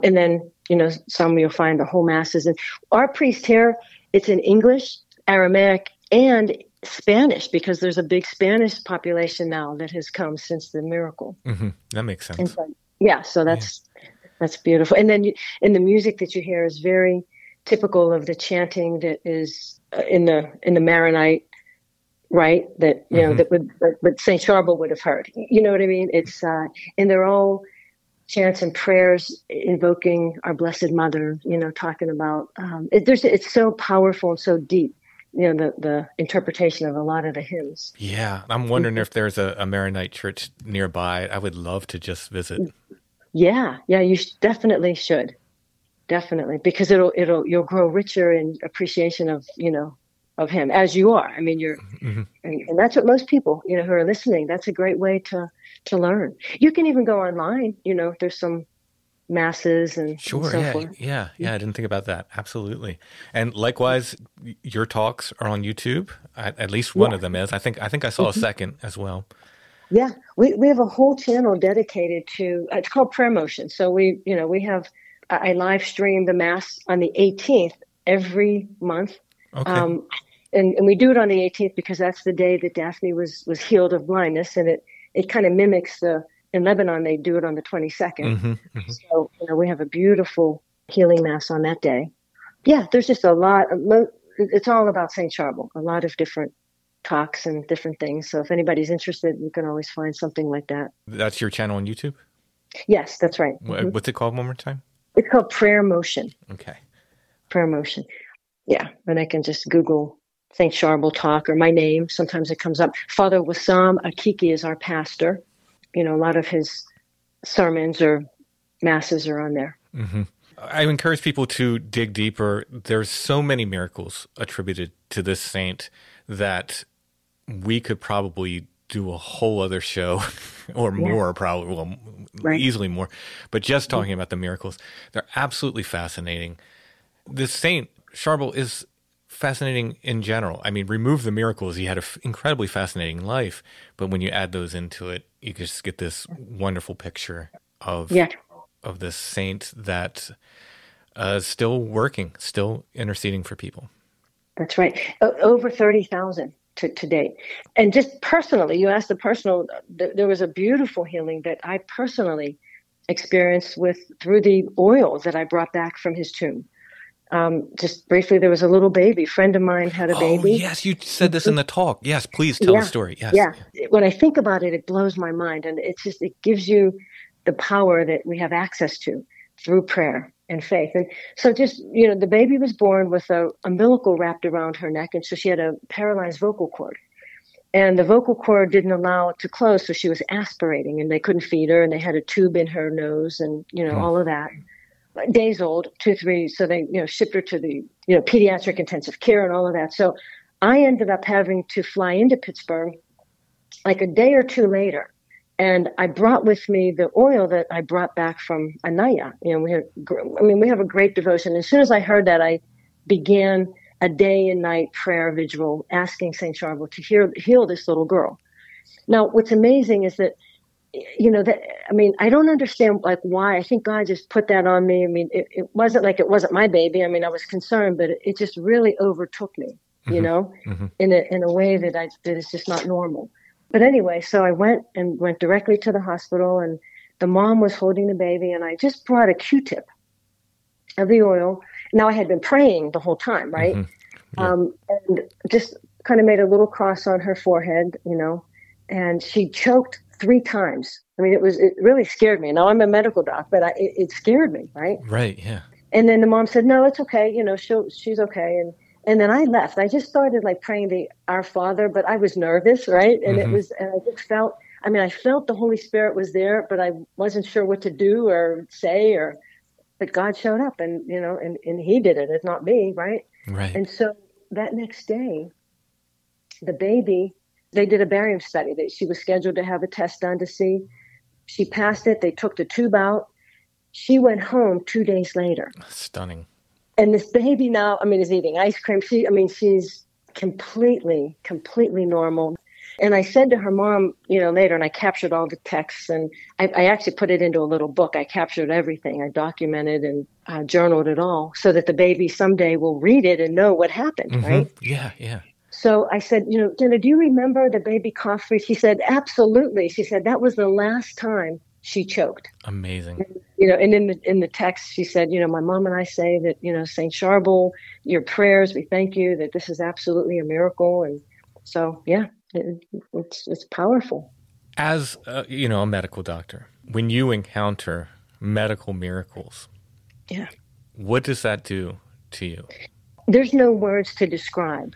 and then you know some you'll find the whole masses. And our priest here, it's in English, Aramaic, and Spanish because there's a big Spanish population now that has come since the miracle. Mm-hmm. That makes sense. So, yeah, so that's yeah. that's beautiful. And then you, and the music that you hear is very typical of the chanting that is uh, in the in the Maronite, right? That you mm-hmm. know that would but Saint Charbel would have heard. You know what I mean? It's uh, and they're all chants and prayers invoking our Blessed Mother. You know, talking about um, it, there's it's so powerful and so deep you know the the interpretation of a lot of the hymns. Yeah, I'm wondering if there's a, a Maronite church nearby. I would love to just visit. Yeah, yeah, you definitely should, definitely because it'll it'll you'll grow richer in appreciation of you know of him as you are. I mean, you're, mm-hmm. and, and, that's what most people you know who are listening. That's a great way to to learn. You can even go online. You know, there's some masses and sure and so yeah forth. yeah yeah i didn't think about that absolutely and likewise your talks are on youtube at, at least one yeah. of them is i think i think i saw mm-hmm. a second as well Yeah, we, we have a whole channel dedicated to uh, it's called Prayer Motion. So we you know we have I live stream the mass on the 18th every month. Okay. Um, and, and we do it on the 18th because that's the day that Daphne was was healed of blindness, and it it kind of mimics the in Lebanon they do it on the 22nd. Mhm, mhm. So you know we have a beautiful healing mass on that day. Yeah, there's just a lot. It's all about Saint Charbel. A lot of different talks and different things. So if anybody's interested, you can always find something like that. That's your channel on YouTube. Yes, that's right. Mhm. What's it called? One more time. It's called Prayer Motion. Okay. prayer motion. Yeah, and I can just Google St. Charbel talk or my name. Sometimes it comes up. Father Wissam Akiki is our pastor. You know, a lot of his sermons or masses are on there. Mm-hmm. I encourage people to dig deeper. There's so many miracles attributed to this saint that we could probably do a whole other show or more, probably, well, Right. easily more. But just talking about the miracles, they're absolutely fascinating. This saint, Charbel, is fascinating in general. I mean, remove the miracles. He had an incredibly fascinating life, but when you add those into it, you just get this wonderful picture of Yeah. of this saint that uh, is still working, still interceding for people. That's right. O- over 30,000 to, to date. And just personally, you asked the personal, th- there was a beautiful healing that I personally experienced with through the oil that I brought back from his tomb. Um, just briefly, there was a little baby. friend of mine had a baby. Oh, yes, you said this in the talk. Yes, please tell Yeah, the story. Yes. Yeah. When I think about it, it blows my mind. And it's just, it gives you the power that we have access to through prayer and faith. And so just, you know, the baby was born with a umbilical wrapped around her neck. And so she had a paralyzed vocal cord. And the vocal cord didn't allow it to close. So she was aspirating and they couldn't feed her and they had a tube in her nose and, you know, all of that. Days old, two, three. So they, you know, shipped her to the, you know, pediatric intensive care and all of that. So I ended up having to fly into Pittsburgh like a day or two later. And I brought with me the oil that I brought back from Annaya. You know, we gr- I mean, we have a great devotion. As soon as I heard that, I began a day and night prayer vigil asking St. Charbel to heal, heal this little girl. Now, what's amazing is that, you know, that, I mean, I don't understand like why. I think God just put that on me. I mean, it, it wasn't like it wasn't my baby. I mean, I was concerned, but it, it just really overtook me, you mm-hmm. know, mm-hmm. in a, in a way that I, that is just not normal. But anyway, so I went and went directly to the hospital and the mom was holding the baby and I just brought a Q-tip of the oil. Now I had been praying the whole time, right? Mm-hmm. Um, and just kind of made a little cross on her forehead, you know, and she choked three times. I mean, it was, it really scared me. Now I'm a medical doc, but I, it, it scared me, right? Right. Yeah. And then the mom said, "No, it's okay. You know, she'll she's okay." And and then I left. I just started like praying the Our Father, but I was nervous, right? And it mm-hmm. was, and I just felt. I mean, I felt the Holy Spirit was there, but I wasn't sure what to do or say or. But God showed up, and you know, and and He did it. It's not me, right? Right. And so that next day, the baby, they did a barium study. That she was scheduled to have a test done to see. She passed it. They took the tube out. She went home two days later Stunning. and this baby now, I mean, is eating ice cream. She, I mean, she's completely, completely normal. And I said to her mom, you know, later, and I captured all the texts, and I, I actually put it into a little book. I captured everything. I documented and uh, journaled it all, so that the baby someday will read it and know what happened, right? Mhm. Yeah. Yeah. So I said, you know, Jenna, do you remember the baby cough free? She said, absolutely. She said that was the last time she choked Amazing. you know, and in the in the text, she said, you know, my mom and I say that, you know, Saint Charbel, your prayers, we thank you that this is absolutely a miracle, and so yeah, it, it's it's powerful. As uh, you know, a medical doctor, when you encounter medical miracles, Yeah, what does that do to you? there's no words to describe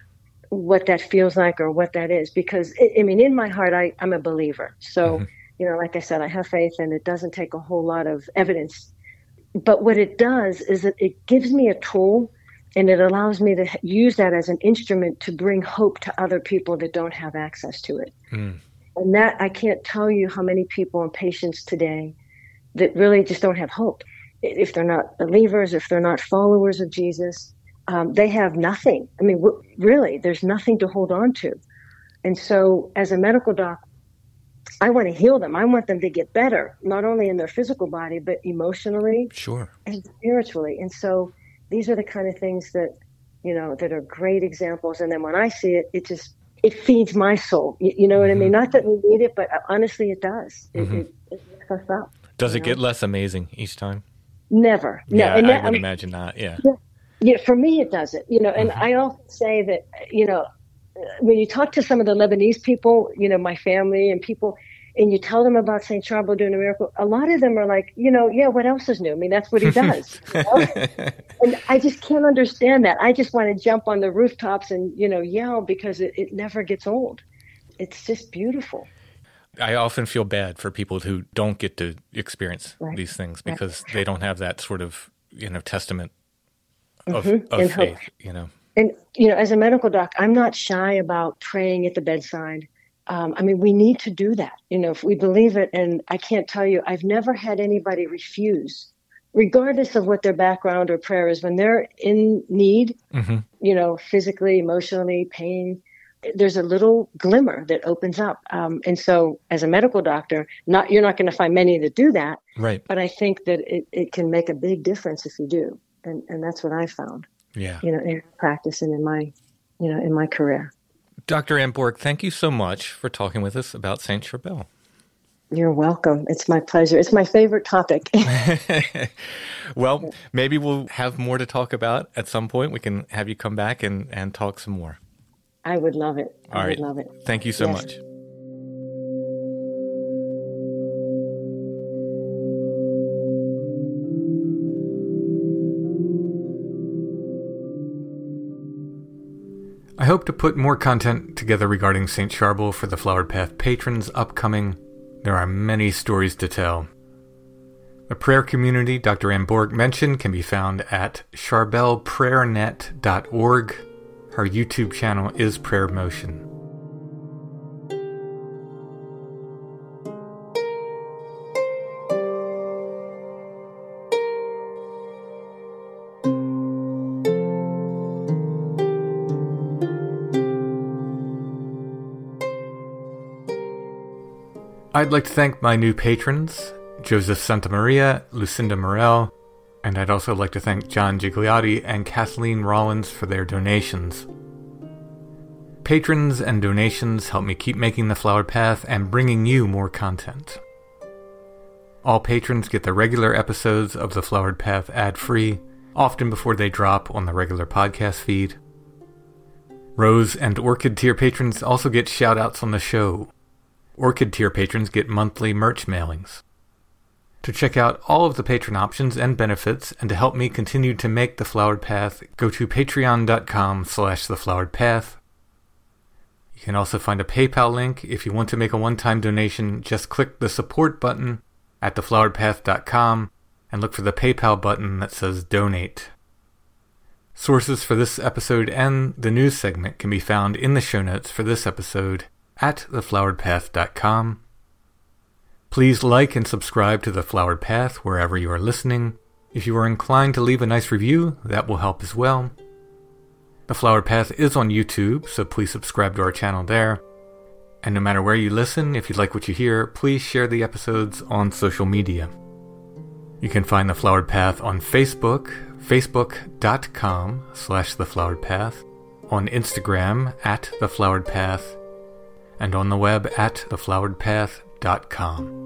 what that feels like or what that is because I I mean, in my heart, I I'm a believer, so. You know, like I said, I have faith, and it doesn't take a whole lot of evidence. But what it does is that it gives me a tool and it allows me to use that as an instrument to bring hope to other people that don't have access to it. Mm. And that I can't tell you how many people and patients today that really just don't have hope. If they're not believers, if they're not followers of Jesus, um, they have nothing. I mean, w- really, there's nothing to hold on to. And so, as a medical doc, I want to heal them. I want them to get better, not only in their physical body, but emotionally Sure. and spiritually. And so these are the kind of things that, you know, that are great examples. And then when I see it, it just, it feeds my soul. You, you know what I mean? Not that we need it, but uh, honestly, it does. It, it, it lifts us up. Does it get less amazing each time? Never. No. Yeah, and I that- would mean, imagine not. Yeah. yeah, for me, it doesn't. You know, and mm-hmm. I often say that, you know, when you talk to some of the Lebanese people, you know, my family and people, and you tell them about St. Charbel doing a miracle, a lot of them are like, you know, yeah, what else is new? I mean, that's what he does. you know? and I just can't understand that. I just want to jump on the rooftops and, you know, yell because it, it never gets old. It's just beautiful. I often feel bad for people who don't get to experience Right. these things because they don't have that sort of you know testament of, Mhm. of And hope. You know. And, you know, as a medical doc, I'm not shy about praying at the bedside. Um, I mean, we need to do that, you know, if we believe it. And I can't tell you, I've never had anybody refuse, regardless of what their background or prayer is, when they're in need, Mhm. you know, physically, emotionally, pain. There's a little glimmer that opens up, um, and so as a medical doctor, not you're not going to find many that do that, Right. but I think that it, it can make a big difference if you do, and and that's what I found Yeah. you know, in practice and in my, you know, in my career. Dr. Anne Borik, thank you so much for talking with us about Saint Charbel. You're welcome. It's my pleasure. It's my favorite topic. well, maybe we'll have more to talk about at some point. We can have you come back and, and talk some more. I would love it. I All right. would love it. Thank you so Yes. much. I hope to put more content together regarding St. Charbel for the Flowered Path patrons upcoming. There are many stories to tell. The prayer community Dr. Anne Borik mentioned can be found at charbelprayernet.org. Her YouTube channel is Prayer Motion. I'd like to thank my new patrons, Joseph Santamaria, Lucinda Morel, and I'd also like to thank John Gigliotti and Kathleen Rollins for their donations. Patrons and donations help me keep making the Flowered Path and bringing you more content. All patrons get the regular episodes of the Flowered Path ad free, often before they drop on the regular podcast feed. Rose and Orchid tier patrons also get shoutouts on the show. Orchid tier patrons get monthly merch mailings. To check out all of the patron options and benefits and to help me continue to make the Flowered Path, go to patreon.com slash the flowered path. You can also find a PayPal link. If you want to make a one-time donation, just click the support button at thefloweredpath.com and look for the PayPal button that says donate. Sources for this episode and the news segment can be found in the show notes for this episode at thefloweredpath.com. Please like and subscribe to The Flowered Path wherever you are listening. If you are inclined to leave a nice review, that will help as well. The Flowered Path is on YouTube, so please subscribe to our channel there. And no matter where you listen, if you like what you hear, please share the episodes on social media. You can find The Flowered Path on Facebook, facebook.com slash The Flowered Path, on Instagram at The Flowered Path, and on the web at thefloweredpath.com.